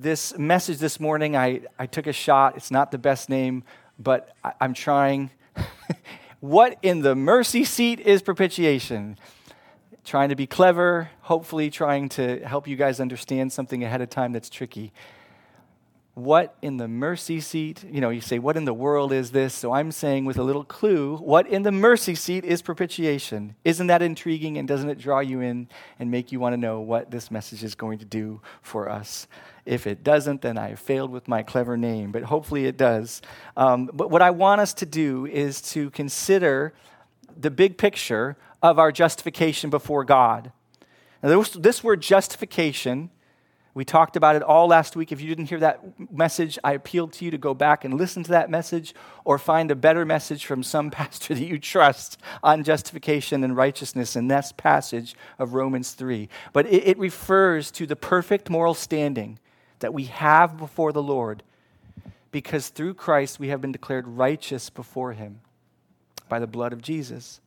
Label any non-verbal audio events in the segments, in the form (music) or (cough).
this message this morning, I, I took a shot. It's not the best name, but I, I'm trying. (laughs) what in the mercy seat is propitiation? Trying to be clever, hopefully, trying to help you guys understand something ahead of time that's tricky what in the mercy seat? You know, you say, what in the world is this? So I'm saying with a little clue, what in the mercy seat is propitiation? Isn't that intriguing and doesn't it draw you in and make you want to know what this message is going to do for us? If it doesn't, then I failed with my clever name, but hopefully it does. Um, but what I want us to do is to consider the big picture of our justification before God. Now, this, this word justification we talked about it all last week. If you didn't hear that message, I appeal to you to go back and listen to that message or find a better message from some (laughs) pastor that you trust on justification and righteousness in this passage of Romans 3. But it, it refers to the perfect moral standing that we have before the Lord because through Christ we have been declared righteous before Him by the blood of Jesus.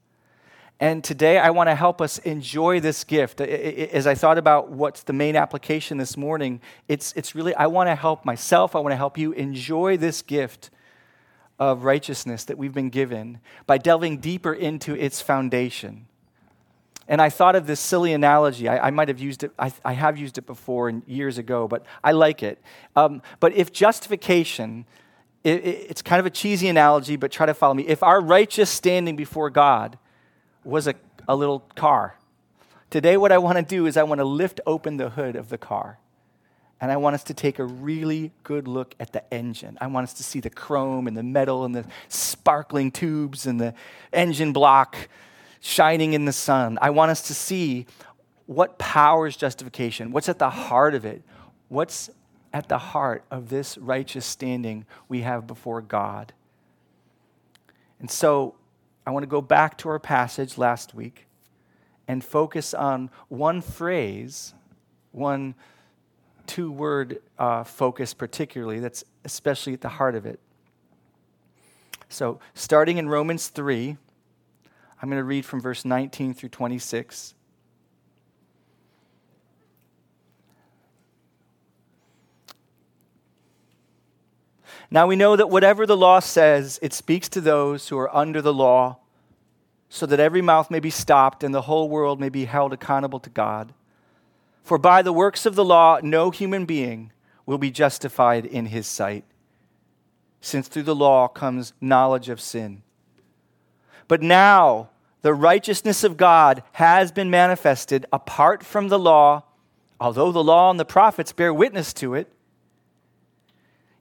And today I want to help us enjoy this gift. As I thought about what's the main application this morning, it's, it's really, I want to help myself, I want to help you enjoy this gift of righteousness that we've been given by delving deeper into its foundation. And I thought of this silly analogy. I, I might have used it, I, I, have used it before and years ago, but I like it. Um, but if justification, it, it, it's kind of a cheesy analogy, but try to follow me. If our righteous standing before God was a, a little car. Today, what I want to do is I want to lift open the hood of the car. And I want us to take a really good look at the engine. I want us to see the chrome and the metal and the sparkling tubes and the engine block shining in the sun. I want us to see what powers justification, what's at the heart of it, what's at the heart of this righteous standing we have before God. And so I want to go back to our passage last week and focus on one phrase, one two word uh, focus, particularly, that's especially at the heart of it. So, starting in Romans 3, I'm going to read from verse 19 through 26. Now we know that whatever the law says, it speaks to those who are under the law, so that every mouth may be stopped and the whole world may be held accountable to God. For by the works of the law, no human being will be justified in his sight, since through the law comes knowledge of sin. But now the righteousness of God has been manifested apart from the law, although the law and the prophets bear witness to it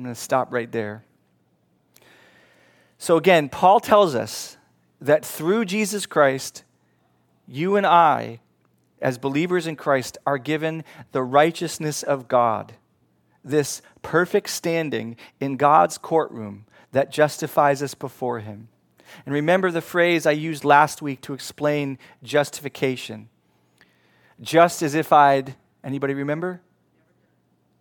I'm going to stop right there. So, again, Paul tells us that through Jesus Christ, you and I, as believers in Christ, are given the righteousness of God, this perfect standing in God's courtroom that justifies us before Him. And remember the phrase I used last week to explain justification. Just as if I'd, anybody remember?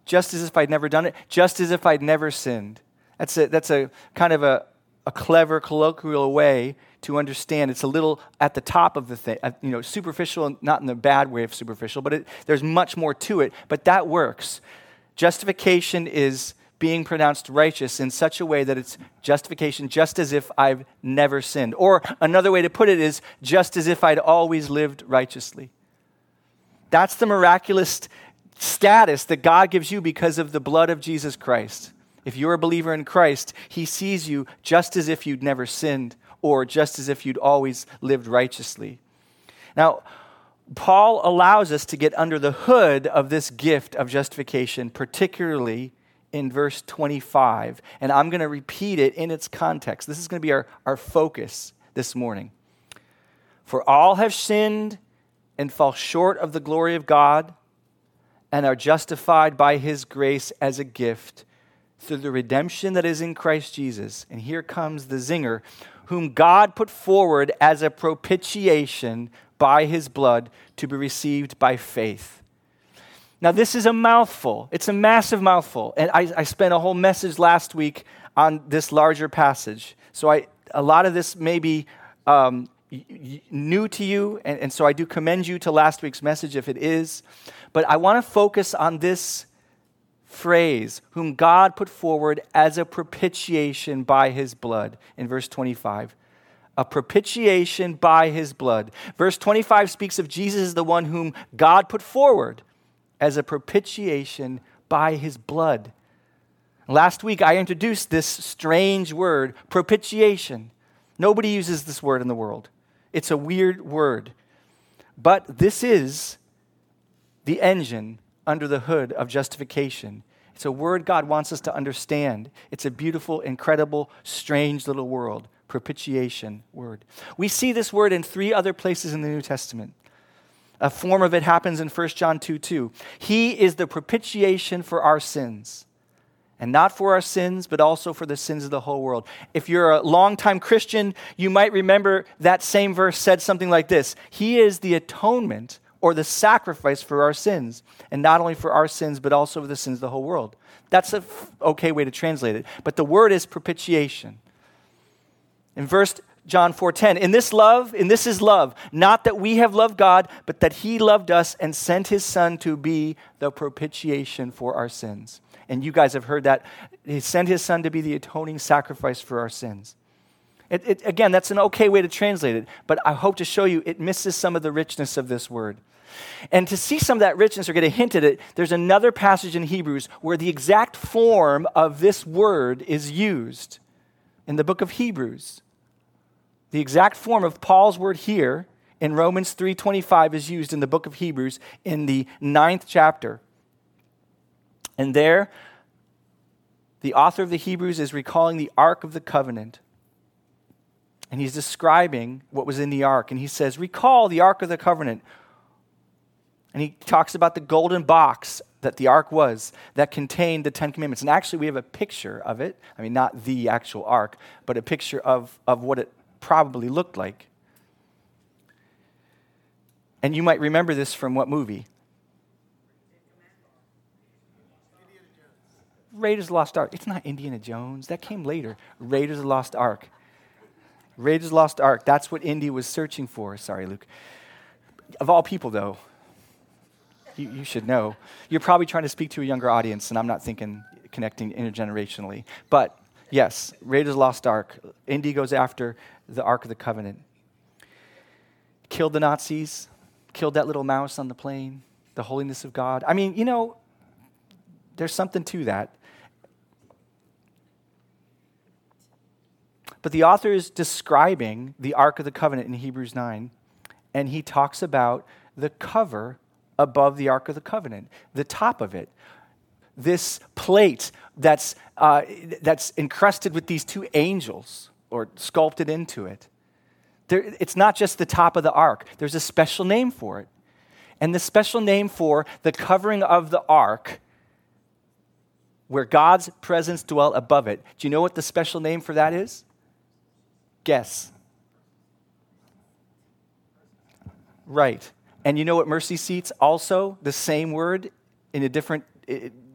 Just as if I'd never done it, just as if I'd never sinned. That's a, that's a kind of a, a clever colloquial way to understand. It's a little at the top of the thing, you know, superficial, not in the bad way of superficial, but it, there's much more to it. But that works. Justification is being pronounced righteous in such a way that it's justification just as if I've never sinned. Or another way to put it is just as if I'd always lived righteously. That's the miraculous status that God gives you because of the blood of Jesus Christ. If you're a believer in Christ, He sees you just as if you'd never sinned or just as if you'd always lived righteously. Now, Paul allows us to get under the hood of this gift of justification, particularly in verse 25. And I'm going to repeat it in its context. This is going to be our, our focus this morning. For all have sinned and fall short of the glory of God and are justified by his grace as a gift through the redemption that is in Christ Jesus. And here comes the zinger, whom God put forward as a propitiation by his blood to be received by faith. Now, this is a mouthful. It's a massive mouthful. And I, I spent a whole message last week on this larger passage. So I, a lot of this may be um, new to you, and, and so I do commend you to last week's message if it is. But I want to focus on this phrase, whom God put forward as a propitiation by his blood, in verse 25. A propitiation by his blood. Verse 25 speaks of Jesus as the one whom God put forward as a propitiation by his blood. Last week, I introduced this strange word, propitiation. Nobody uses this word in the world. It's a weird word. But this is the engine under the hood of justification. It's a word God wants us to understand. It's a beautiful, incredible, strange little world. Propitiation word. We see this word in three other places in the New Testament. A form of it happens in 1 John 2 2. He is the propitiation for our sins and not for our sins, but also for the sins of the whole world. If you're a longtime Christian, you might remember that same verse said something like this He is the atonement or the sacrifice for our sins, and not only for our sins, but also for the sins of the whole world. That's an f- okay way to translate it. But the word is propitiation. In verse John 4:10, in this love, in this is love, not that we have loved God, but that he loved us and sent his son to be the propitiation for our sins and you guys have heard that. He sent his son to be the atoning sacrifice for our sins. It, it, again, that's an okay way to translate it, but I hope to show you it misses some of the richness of this word. And to see some of that richness or get a hint at it, there's another passage in Hebrews where the exact form of this word is used in the book of Hebrews. The exact form of Paul's word here in Romans 3:25 is used in the book of Hebrews in the ninth chapter. And there, the author of the Hebrews is recalling the Ark of the Covenant. And he's describing what was in the ark. And he says, Recall the Ark of the Covenant. And he talks about the golden box that the ark was that contained the Ten Commandments. And actually, we have a picture of it. I mean, not the actual ark, but a picture of, of what it probably looked like. And you might remember this from what movie? Raiders of the Lost Ark. It's not Indiana Jones. That came later. Raiders of the Lost Ark. Raiders Lost Ark. That's what Indy was searching for. Sorry, Luke. Of all people, though, you, you should know. You're probably trying to speak to a younger audience, and I'm not thinking connecting intergenerationally. But yes, Raiders Lost Ark. Indy goes after the Ark of the Covenant. Killed the Nazis, killed that little mouse on the plane, the holiness of God. I mean, you know, there's something to that. But the author is describing the Ark of the Covenant in Hebrews 9, and he talks about the cover above the Ark of the Covenant, the top of it. This plate that's, uh, that's encrusted with these two angels or sculpted into it. There, it's not just the top of the ark, there's a special name for it. And the special name for the covering of the ark where God's presence dwelt above it. Do you know what the special name for that is? Guess. Right. And you know what mercy seats also the same word in a different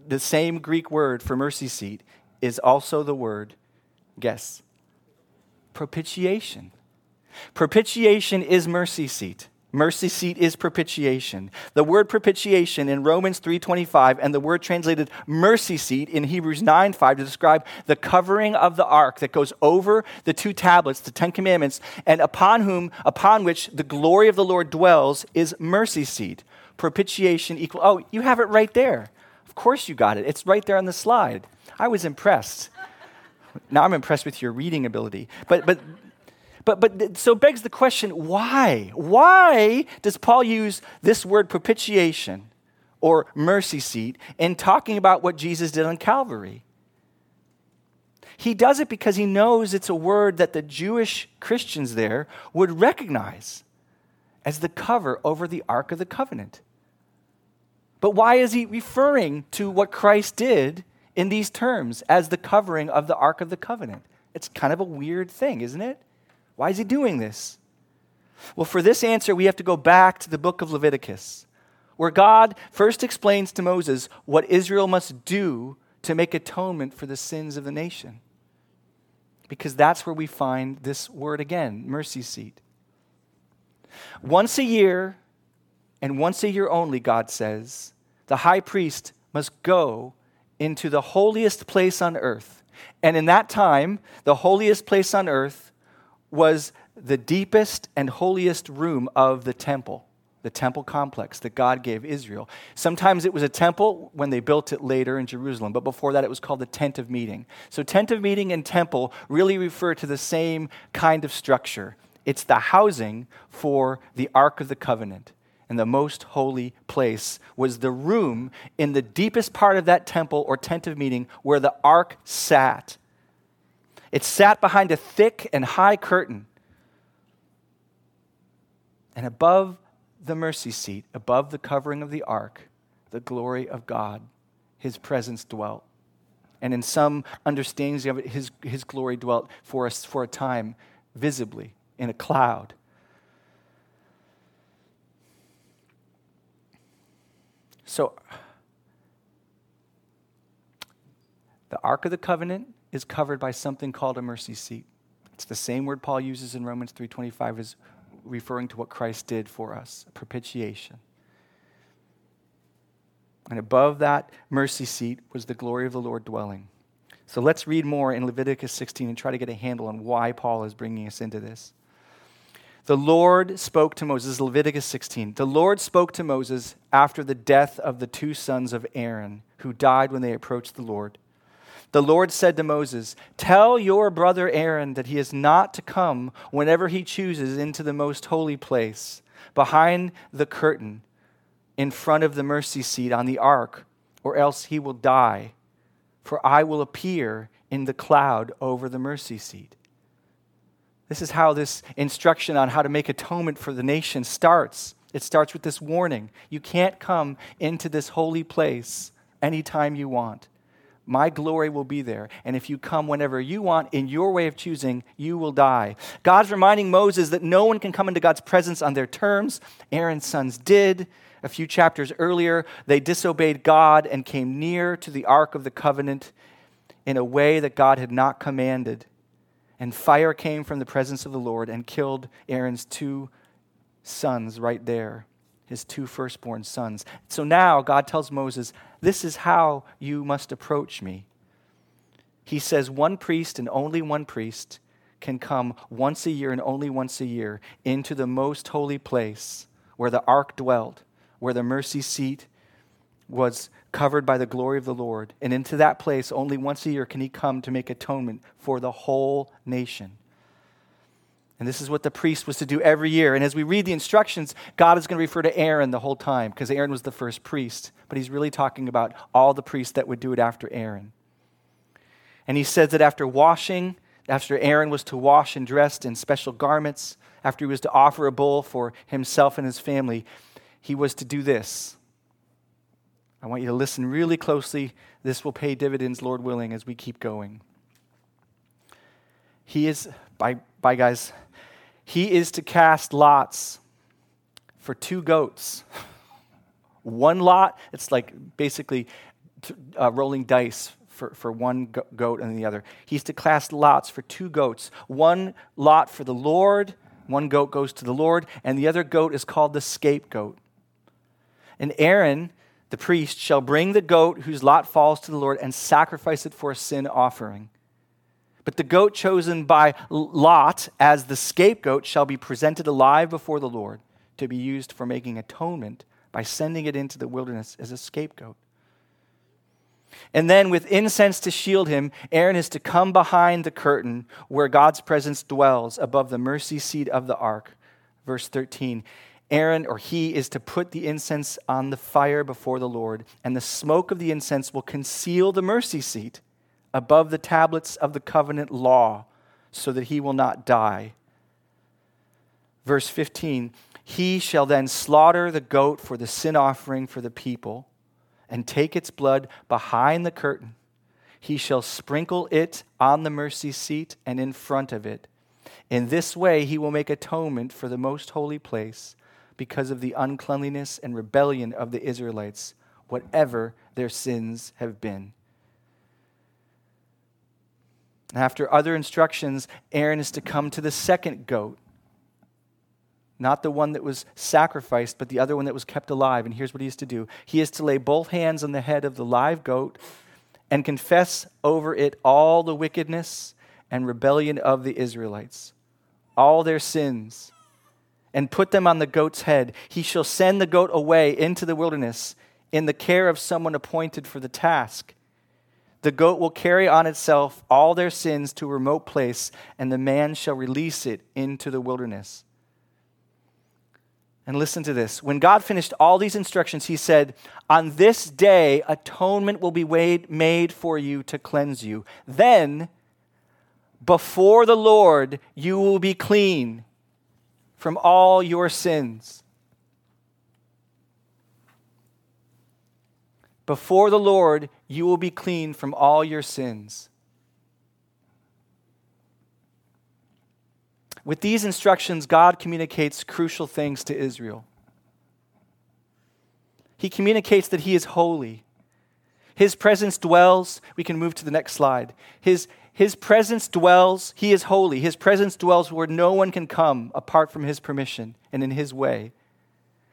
the same Greek word for mercy seat is also the word guess. Propitiation. Propitiation is mercy seat. Mercy seat is propitiation. The word propitiation in Romans 3:25 and the word translated mercy seat in Hebrews 9:5 to describe the covering of the ark that goes over the two tablets, the 10 commandments, and upon whom upon which the glory of the Lord dwells is mercy seat. Propitiation equal Oh, you have it right there. Of course you got it. It's right there on the slide. I was impressed. Now I'm impressed with your reading ability. But but but, but so begs the question why? Why does Paul use this word propitiation or mercy seat in talking about what Jesus did on Calvary? He does it because he knows it's a word that the Jewish Christians there would recognize as the cover over the Ark of the Covenant. But why is he referring to what Christ did in these terms as the covering of the Ark of the Covenant? It's kind of a weird thing, isn't it? Why is he doing this? Well, for this answer, we have to go back to the book of Leviticus, where God first explains to Moses what Israel must do to make atonement for the sins of the nation. Because that's where we find this word again mercy seat. Once a year, and once a year only, God says, the high priest must go into the holiest place on earth. And in that time, the holiest place on earth was the deepest and holiest room of the temple, the temple complex that God gave Israel. Sometimes it was a temple when they built it later in Jerusalem, but before that it was called the tent of meeting. So, tent of meeting and temple really refer to the same kind of structure. It's the housing for the Ark of the Covenant. And the most holy place was the room in the deepest part of that temple or tent of meeting where the ark sat. It sat behind a thick and high curtain and above the mercy seat, above the covering of the ark, the glory of God, his presence dwelt. And in some understandings of it, his, his glory dwelt for us for a time visibly in a cloud. So, the Ark of the Covenant is covered by something called a mercy seat. It's the same word Paul uses in Romans 3:25 as referring to what Christ did for us, propitiation. And above that mercy seat was the glory of the Lord dwelling. So let's read more in Leviticus 16 and try to get a handle on why Paul is bringing us into this. The Lord spoke to Moses, Leviticus 16. The Lord spoke to Moses after the death of the two sons of Aaron, who died when they approached the Lord the Lord said to Moses, Tell your brother Aaron that he is not to come whenever he chooses into the most holy place, behind the curtain, in front of the mercy seat on the ark, or else he will die. For I will appear in the cloud over the mercy seat. This is how this instruction on how to make atonement for the nation starts. It starts with this warning you can't come into this holy place anytime you want. My glory will be there. And if you come whenever you want in your way of choosing, you will die. God's reminding Moses that no one can come into God's presence on their terms. Aaron's sons did. A few chapters earlier, they disobeyed God and came near to the Ark of the Covenant in a way that God had not commanded. And fire came from the presence of the Lord and killed Aaron's two sons right there his two firstborn sons. So now God tells Moses, This is how you must approach me. He says, One priest and only one priest can come once a year and only once a year into the most holy place where the ark dwelt, where the mercy seat was covered by the glory of the Lord. And into that place, only once a year can he come to make atonement for the whole nation. And this is what the priest was to do every year. And as we read the instructions, God is going to refer to Aaron the whole time because Aaron was the first priest. But he's really talking about all the priests that would do it after Aaron. And he says that after washing, after Aaron was to wash and dressed in special garments, after he was to offer a bull for himself and his family, he was to do this. I want you to listen really closely. This will pay dividends, Lord willing, as we keep going. He is, by, by guys, he is to cast lots for two goats. (laughs) one lot, it's like basically uh, rolling dice for, for one goat and the other. He's to cast lots for two goats. One lot for the Lord, one goat goes to the Lord, and the other goat is called the scapegoat. And Aaron, the priest, shall bring the goat whose lot falls to the Lord and sacrifice it for a sin offering. But the goat chosen by Lot as the scapegoat shall be presented alive before the Lord to be used for making atonement by sending it into the wilderness as a scapegoat. And then, with incense to shield him, Aaron is to come behind the curtain where God's presence dwells above the mercy seat of the ark. Verse 13 Aaron, or he, is to put the incense on the fire before the Lord, and the smoke of the incense will conceal the mercy seat above the tablets of the covenant law so that he will not die. Verse 15 He shall then slaughter the goat for the sin offering for the people, and take its blood behind the curtain. He shall sprinkle it on the mercy seat and in front of it. In this way, he will make atonement for the most holy place because of the uncleanliness and rebellion of the Israelites, whatever their sins have been. After other instructions, Aaron is to come to the second goat not the one that was sacrificed, but the other one that was kept alive. And here's what he is to do he is to lay both hands on the head of the live goat and confess over it all the wickedness and rebellion of the Israelites, all their sins, and put them on the goat's head. He shall send the goat away into the wilderness in the care of someone appointed for the task. The goat will carry on itself all their sins to a remote place, and the man shall release it into the wilderness. And listen to this. When God finished all these instructions, he said, On this day, atonement will be made for you to cleanse you. Then, before the Lord, you will be clean from all your sins. Before the Lord, you will be clean from all your sins. With these instructions, God communicates crucial things to Israel. He communicates that He is holy. His presence dwells. We can move to the next slide. His, his presence dwells. He is holy. His presence dwells where no one can come apart from His permission and in His way.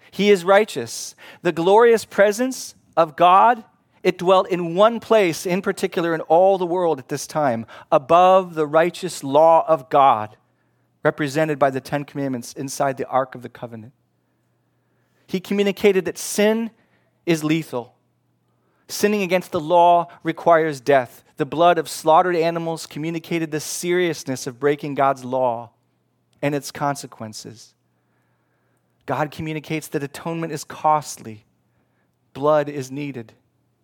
He is righteous. The glorious presence of God, it dwelt in one place in particular in all the world at this time, above the righteous law of God represented by the Ten Commandments inside the Ark of the Covenant. He communicated that sin is lethal. Sinning against the law requires death. The blood of slaughtered animals communicated the seriousness of breaking God's law and its consequences. God communicates that atonement is costly, blood is needed,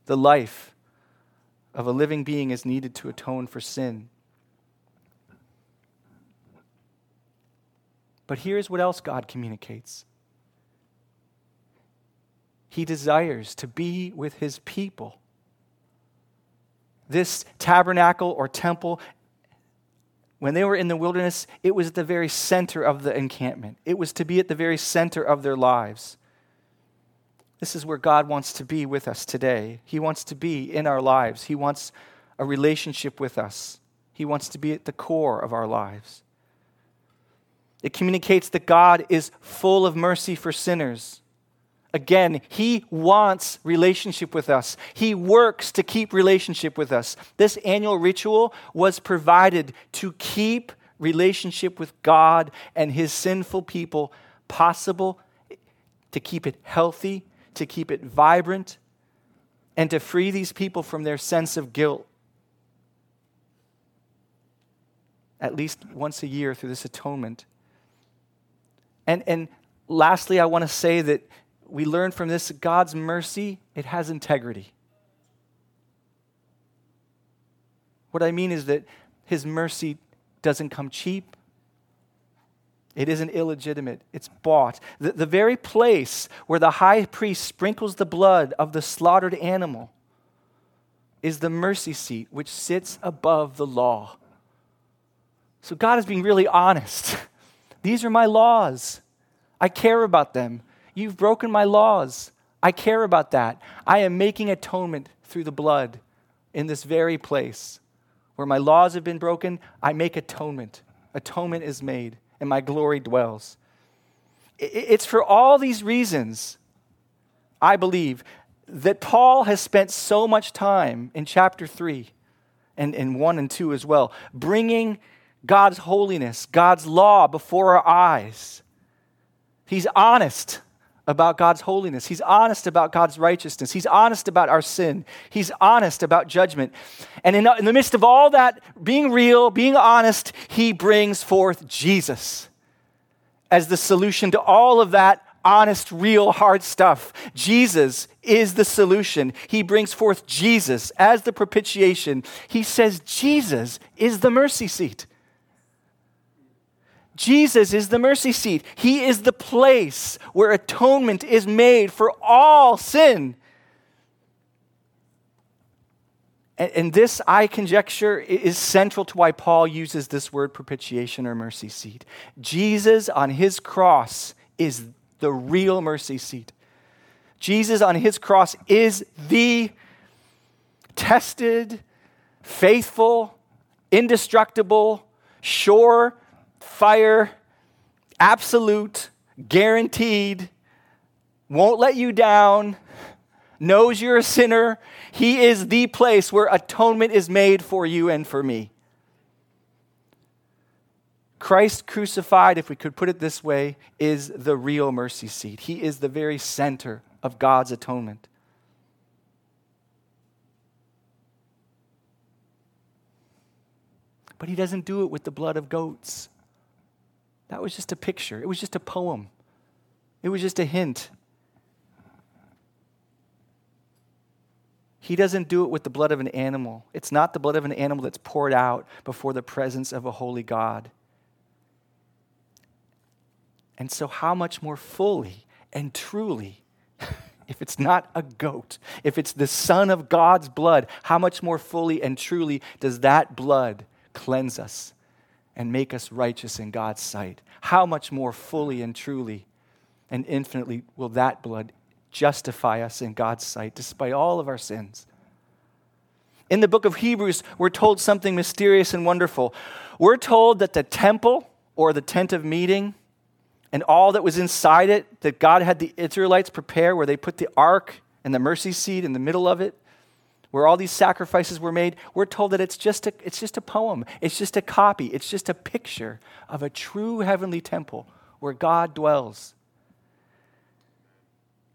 the life of a living being is needed to atone for sin. But here's what else God communicates He desires to be with His people. This tabernacle or temple, when they were in the wilderness, it was at the very center of the encampment. It was to be at the very center of their lives. This is where God wants to be with us today. He wants to be in our lives. He wants a relationship with us. He wants to be at the core of our lives. It communicates that God is full of mercy for sinners. Again, He wants relationship with us. He works to keep relationship with us. This annual ritual was provided to keep relationship with God and His sinful people possible, to keep it healthy, to keep it vibrant, and to free these people from their sense of guilt. At least once a year through this atonement. And, and lastly, I want to say that we learn from this God's mercy, it has integrity. What I mean is that his mercy doesn't come cheap. It isn't illegitimate. It's bought. The, the very place where the high priest sprinkles the blood of the slaughtered animal is the mercy seat, which sits above the law. So God is being really honest. (laughs) These are my laws. I care about them. You've broken my laws. I care about that. I am making atonement through the blood in this very place. Where my laws have been broken, I make atonement. Atonement is made, and my glory dwells. It's for all these reasons, I believe, that Paul has spent so much time in chapter 3 and in 1 and 2 as well, bringing God's holiness, God's law before our eyes. He's honest about God's holiness. He's honest about God's righteousness. He's honest about our sin. He's honest about judgment. And in, in the midst of all that, being real, being honest, he brings forth Jesus as the solution to all of that honest, real, hard stuff. Jesus is the solution. He brings forth Jesus as the propitiation. He says Jesus is the mercy seat. Jesus is the mercy seat. He is the place where atonement is made for all sin. And, and this, I conjecture, is central to why Paul uses this word propitiation or mercy seat. Jesus on his cross is the real mercy seat. Jesus on his cross is the tested, faithful, indestructible, sure, fire, absolute, guaranteed, won't let you down, knows you're a sinner. He is the place where atonement is made for you and for me. Christ crucified, if we could put it this way, is the real mercy seat. He is the very center of God's atonement. But he doesn't do it with the blood of goats. That was just a picture, it was just a poem, it was just a hint. He doesn't do it with the blood of an animal. It's not the blood of an animal that's poured out before the presence of a holy God. And so, how much more fully and truly, (laughs) if it's not a goat, if it's the Son of God's blood, how much more fully and truly does that blood cleanse us and make us righteous in God's sight? How much more fully and truly and infinitely will that blood justify us in God's sight despite all of our sins? In the book of Hebrews, we're told something mysterious and wonderful. We're told that the temple or the tent of meeting and all that was inside it that God had the Israelites prepare, where they put the ark and the mercy seat in the middle of it, where all these sacrifices were made, we're told that it's just a, it's just a poem, it's just a copy, it's just a picture of a true heavenly temple where God dwells.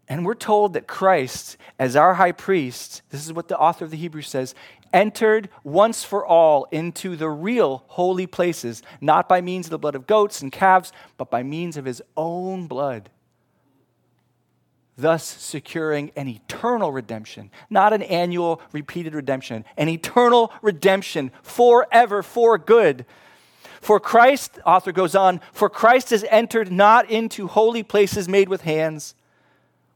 And we're told that Christ, as our high priest, this is what the author of the Hebrews says, entered once for all into the real holy places, not by means of the blood of goats and calves, but by means of his own blood. Thus, securing an eternal redemption, not an annual repeated redemption, an eternal redemption forever for good. For Christ, author goes on, for Christ has entered not into holy places made with hands,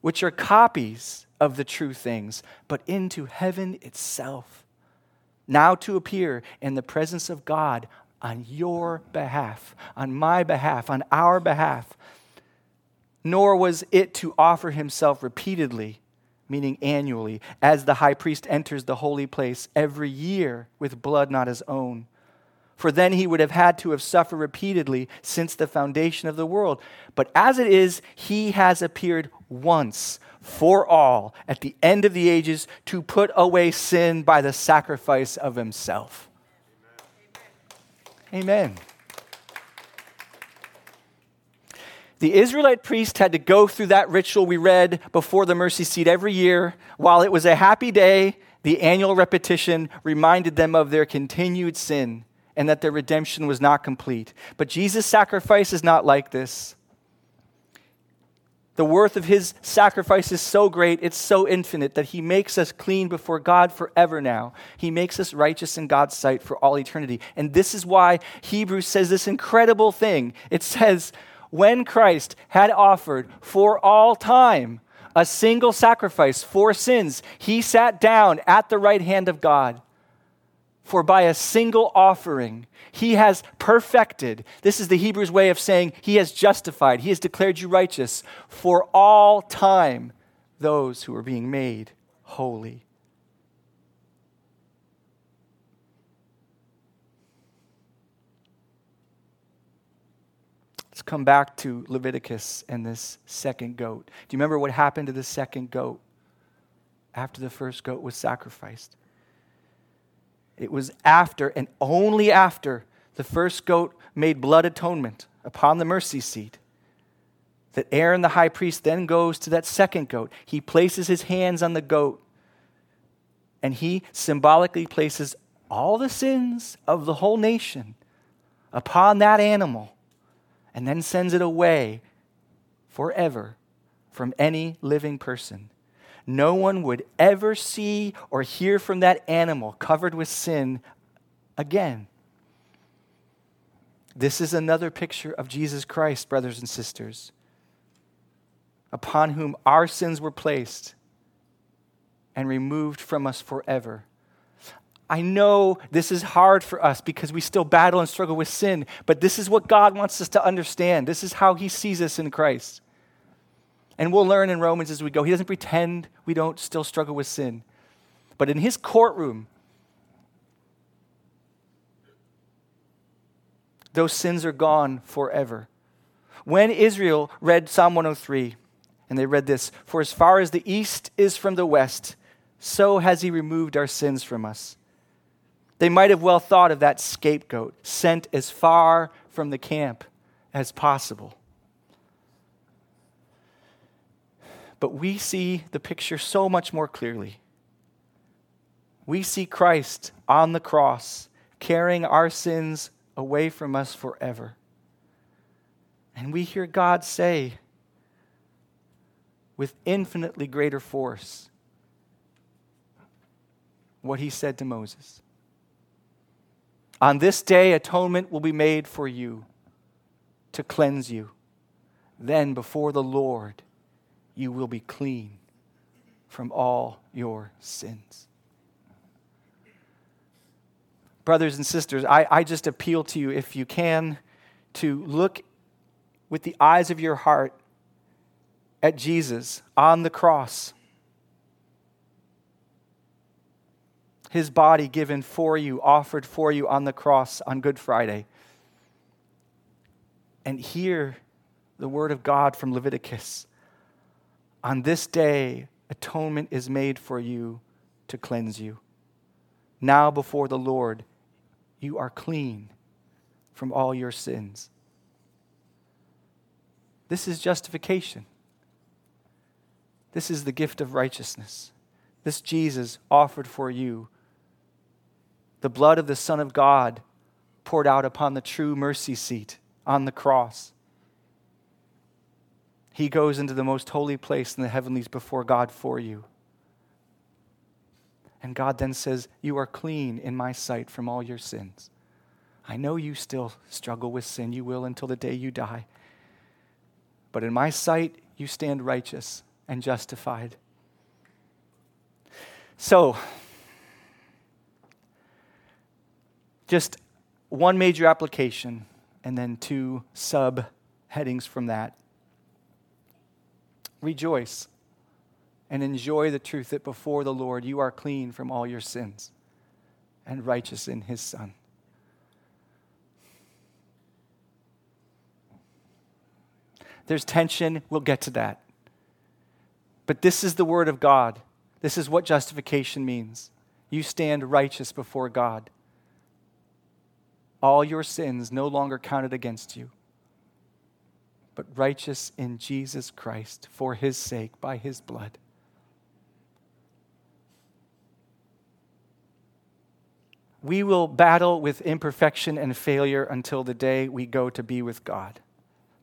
which are copies of the true things, but into heaven itself now to appear in the presence of God on your behalf, on my behalf, on our behalf. Nor was it to offer himself repeatedly, meaning annually, as the high priest enters the holy place every year with blood not his own. For then he would have had to have suffered repeatedly since the foundation of the world. But as it is, he has appeared once for all at the end of the ages to put away sin by the sacrifice of himself. Amen. Amen. The Israelite priest had to go through that ritual we read before the mercy seat every year. While it was a happy day, the annual repetition reminded them of their continued sin and that their redemption was not complete. But Jesus' sacrifice is not like this. The worth of his sacrifice is so great, it's so infinite that he makes us clean before God forever now. He makes us righteous in God's sight for all eternity. And this is why Hebrews says this incredible thing. It says, when Christ had offered for all time a single sacrifice for sins, he sat down at the right hand of God. For by a single offering, he has perfected. This is the Hebrews way of saying he has justified, he has declared you righteous for all time those who are being made holy. Let's come back to Leviticus and this second goat. Do you remember what happened to the second goat after the first goat was sacrificed? It was after and only after the first goat made blood atonement upon the mercy seat that Aaron the high priest then goes to that second goat. He places his hands on the goat and he symbolically places all the sins of the whole nation upon that animal and then sends it away forever from any living person no one would ever see or hear from that animal covered with sin again. This is another picture of Jesus Christ, brothers and sisters, upon whom our sins were placed and removed from us forever. I know this is hard for us because we still battle and struggle with sin, but this is what God wants us to understand. This is how He sees us in Christ. And we'll learn in Romans as we go. He doesn't pretend we don't still struggle with sin. But in His courtroom, those sins are gone forever. When Israel read Psalm 103, and they read this For as far as the east is from the west, so has He removed our sins from us. They might have well thought of that scapegoat sent as far from the camp as possible. But we see the picture so much more clearly. We see Christ on the cross carrying our sins away from us forever. And we hear God say, with infinitely greater force, what he said to Moses on this day, atonement will be made for you to cleanse you. Then, before the Lord, you will be clean from all your sins. Brothers and sisters, I, I just appeal to you, if you can, to look with the eyes of your heart at Jesus on the cross his body given for you, offered for you on the cross on Good Friday. And hear the word of God from Leviticus. On this day, atonement is made for you to cleanse you. Now, before the Lord, you are clean from all your sins. This is justification. This is the gift of righteousness. This Jesus offered for you the blood of the Son of God poured out upon the true mercy seat on the cross. He goes into the most holy place in the heavenlies before God for you. And God then says, You are clean in my sight from all your sins. I know you still struggle with sin. You will until the day you die. But in my sight, you stand righteous and justified. So, Just one major application and then two sub headings from that. Rejoice and enjoy the truth that before the Lord you are clean from all your sins and righteous in his Son. There's tension, we'll get to that. But this is the Word of God. This is what justification means. You stand righteous before God all your sins no longer counted against you, but righteous in Jesus Christ for his sake, by his blood. We will battle with imperfection and failure until the day we go to be with God.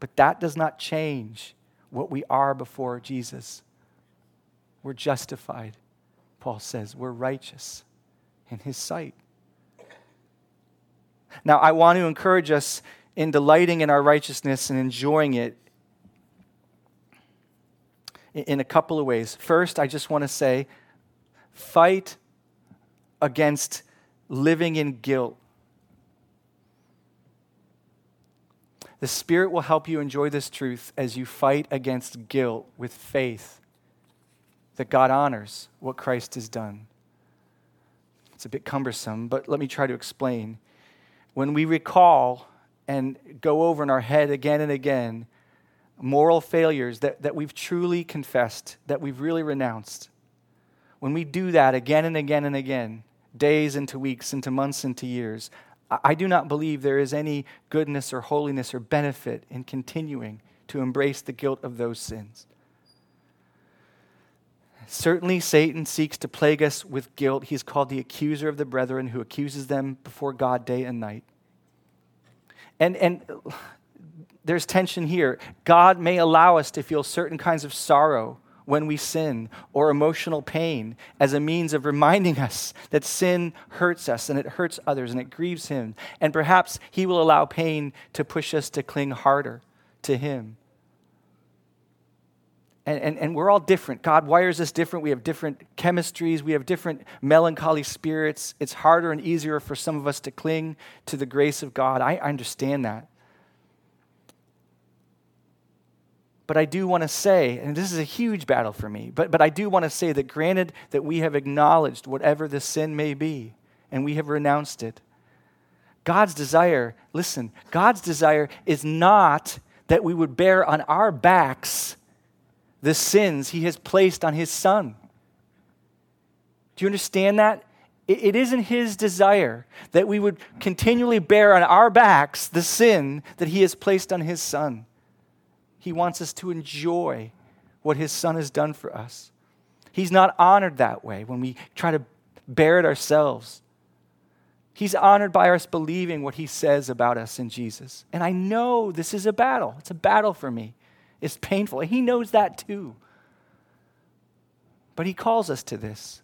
But that does not change what we are before Jesus. We're justified, Paul says. We're righteous in his sight. Now, I want to encourage us in delighting in our righteousness and enjoying it in a couple of ways. First, I just want to say fight against living in guilt. The Spirit will help you enjoy this truth as you fight against guilt with faith that God honors what Christ has done. It's a bit cumbersome, but let me try to explain when we recall and go over in our head again and again moral failures that, that we've truly confessed, that we've really renounced, when we do that again and again and again, days into weeks, into months, into years, I do not believe there is any goodness or holiness or benefit in continuing to embrace the guilt of those sins. Certainly, Satan seeks to plague us with guilt. He's called the accuser of the brethren who accuses them before God day and night. And, and there's tension here. God may allow us to feel certain kinds of sorrow when we sin or emotional pain as a means of reminding us that sin hurts us and it hurts others and it grieves Him. And perhaps He will allow pain to push us to cling harder to Him And, and, and we're all different. God wires us different. We have different chemistries. We have different melancholy spirits. It's harder and easier for some of us to cling to the grace of God. I, I understand that. But I do want to say, and this is a huge battle for me, but, but I do want to say that granted that we have acknowledged whatever the sin may be and we have renounced it, God's desire, listen, God's desire is not that we would bear on our backs the sins he has placed on his son. Do you understand that? It isn't his desire that we would continually bear on our backs the sin that he has placed on his son. He wants us to enjoy what his son has done for us. He's not honored that way when we try to bear it ourselves. He's honored by us believing what he says about us in Jesus. And I know this is a battle. It's a battle for me. It's painful. He knows that too. But he calls us to this.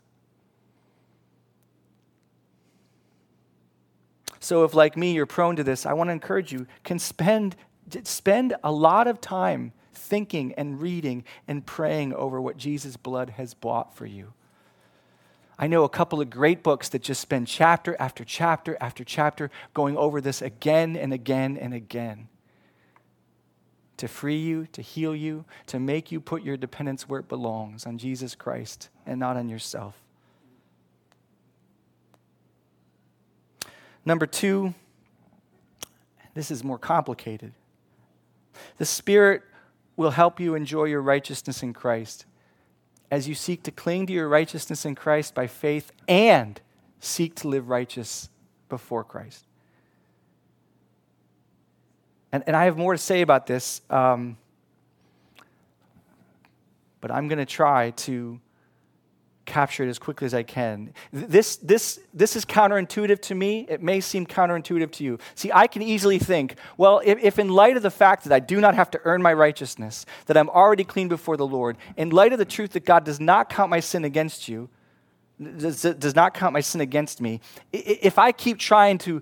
So if like me you're prone to this, I want to encourage you can spend spend a lot of time thinking and reading and praying over what Jesus' blood has bought for you. I know a couple of great books that just spend chapter after chapter after chapter going over this again and again and again to free you, to heal you, to make you put your dependence where it belongs on Jesus Christ and not on yourself. Number two, this is more complicated. The Spirit will help you enjoy your righteousness in Christ as you seek to cling to your righteousness in Christ by faith and seek to live righteous before Christ. And, and I have more to say about this, um, but I'm going to try to capture it as quickly as I can. This, this, this is counterintuitive to me. It may seem counterintuitive to you. See, I can easily think, well, if, if, in light of the fact that I do not have to earn my righteousness, that I'm already clean before the Lord, in light of the truth that God does not count my sin against you, does, does not count my sin against me, if I keep trying to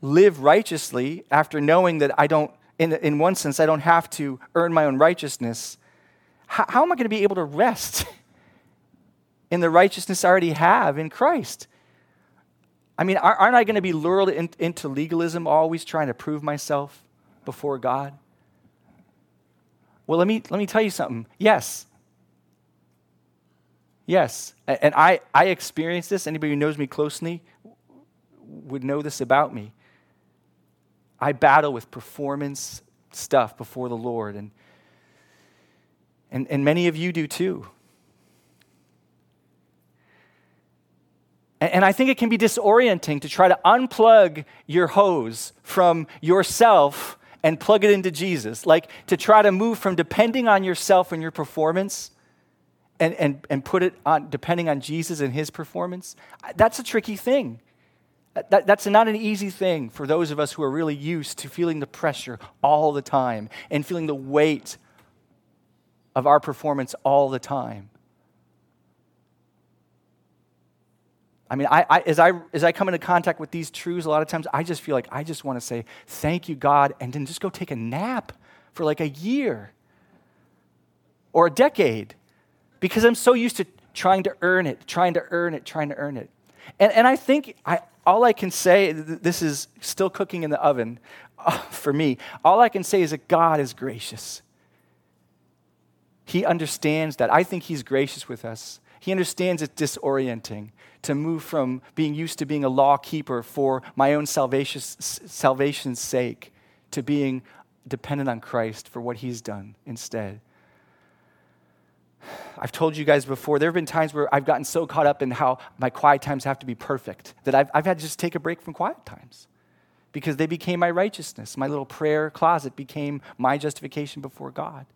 live righteously after knowing that I don't, in, in one sense, I don't have to earn my own righteousness, how, how am I going to be able to rest? (laughs) in the righteousness I already have in Christ. I mean, aren't I going to be lured in, into legalism, always trying to prove myself before God? Well, let me, let me tell you something. Yes. Yes. And I, I experienced this. Anybody who knows me closely would know this about me. I battle with performance stuff before the Lord, and, and, and many of you do too. And I think it can be disorienting to try to unplug your hose from yourself and plug it into Jesus. Like to try to move from depending on yourself and your performance and, and, and put it on depending on Jesus and his performance. That's a tricky thing. That, that's not an easy thing for those of us who are really used to feeling the pressure all the time and feeling the weight of our performance all the time. I mean, I, I, as, I, as I come into contact with these truths, a lot of times I just feel like I just want to say, thank you, God, and then just go take a nap for like a year or a decade because I'm so used to trying to earn it, trying to earn it, trying to earn it. And, and I think I, all I can say, this is still cooking in the oven uh, for me, all I can say is that God is gracious. He understands that. I think He's gracious with us. He understands it's disorienting to move from being used to being a law keeper for my own salvation's sake to being dependent on Christ for what he's done instead. I've told you guys before, there have been times where I've gotten so caught up in how my quiet times have to be perfect that I've, I've had to just take a break from quiet times because they became my righteousness. My little prayer closet became my justification before God.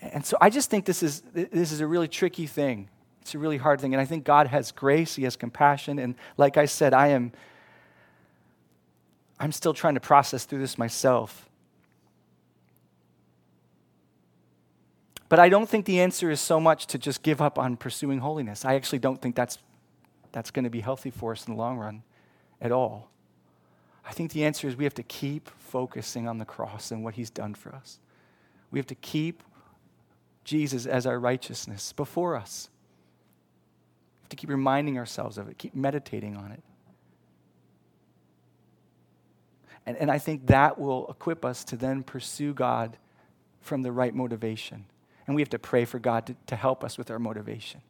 And so I just think this is, this is a really tricky thing. It's a really hard thing. And I think God has grace, He has compassion. And like I said, I am I'm still trying to process through this myself. But I don't think the answer is so much to just give up on pursuing holiness. I actually don't think that's, that's going to be healthy for us in the long run at all. I think the answer is we have to keep focusing on the cross and what He's done for us. We have to keep Jesus as our righteousness before us. We have to keep reminding ourselves of it, keep meditating on it. And, and I think that will equip us to then pursue God from the right motivation. And we have to pray for God to, to help us with our motivation.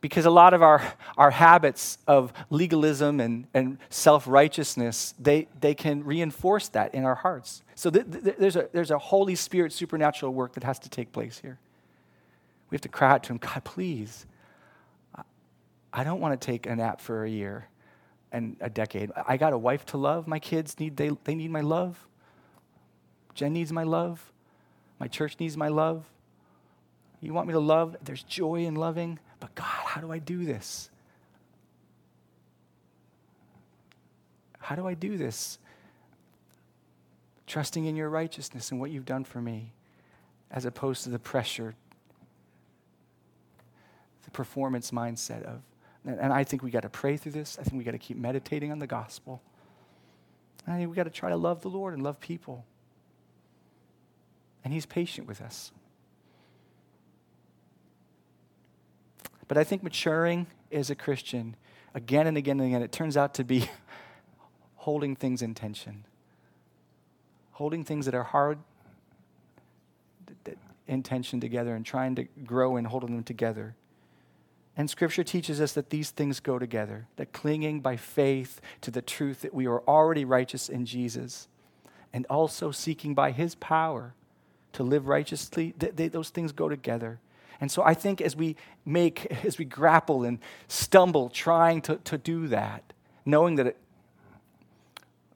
Because a lot of our, our habits of legalism and, and self righteousness, they, they can reinforce that in our hearts. So th- th- there's, a, there's a Holy Spirit supernatural work that has to take place here. We have to cry out to Him God, please, I don't want to take a nap for a year and a decade. I got a wife to love. My kids need, they, they need my love. Jen needs my love. My church needs my love. You want me to love? There's joy in loving. But God, how do I do this? How do I do this? Trusting in your righteousness and what you've done for me, as opposed to the pressure, the performance mindset of and I think we got to pray through this. I think we got to keep meditating on the gospel. I think we got to try to love the Lord and love people. And He's patient with us. But I think maturing as a Christian, again and again and again, it turns out to be (laughs) holding things in tension, holding things that are hard in tension together and trying to grow and holding them together. And Scripture teaches us that these things go together, that clinging by faith to the truth that we are already righteous in Jesus, and also seeking by His power to live righteously, th- they, those things go together. And so I think as we make, (laughs) as we grapple and stumble trying to, to do that, knowing that it,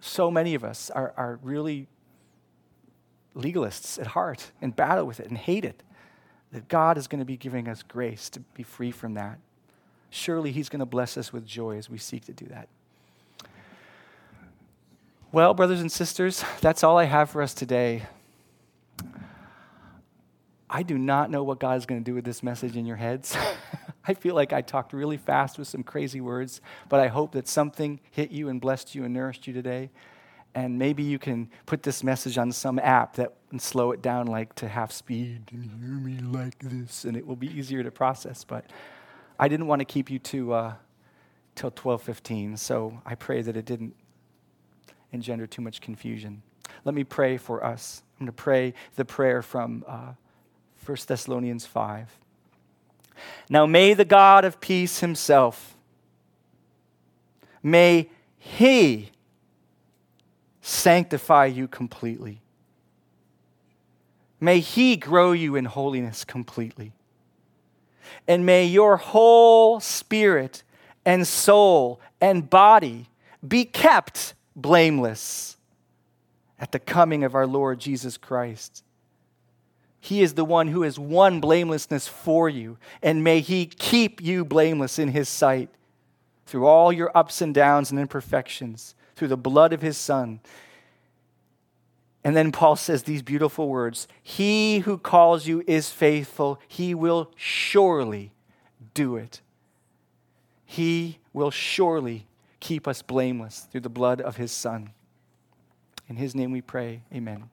so many of us are, are really legalists at heart and battle with it and hate it, that God is going to be giving us grace to be free from that. Surely He's going to bless us with joy as we seek to do that. Well, brothers and sisters, that's all I have for us today. I do not know what God is going to do with this message in your heads. (laughs) I feel like I talked really fast with some crazy words, but I hope that something hit you and blessed you and nourished you today. And maybe you can put this message on some app that slow it down like to half speed and hear me like this and it will be easier to process. But i didn't want to keep you to uh, till 12.15 so i pray that it didn't engender too much confusion. Let me pray for us. I'm going to pray the prayer from uh, 1 thessalonians 5 now may the god of peace himself may he sanctify you completely. May He grow you in holiness completely. And may your whole spirit and soul and body be kept blameless at the coming of our Lord Jesus Christ. He is the one who has won blamelessness for you, and may He keep you blameless in His sight through all your ups and downs and imperfections through the blood of his son. And then Paul says these beautiful words He who calls you is faithful, he will surely do it. He will surely keep us blameless through the blood of his son. In his name we pray. Amen.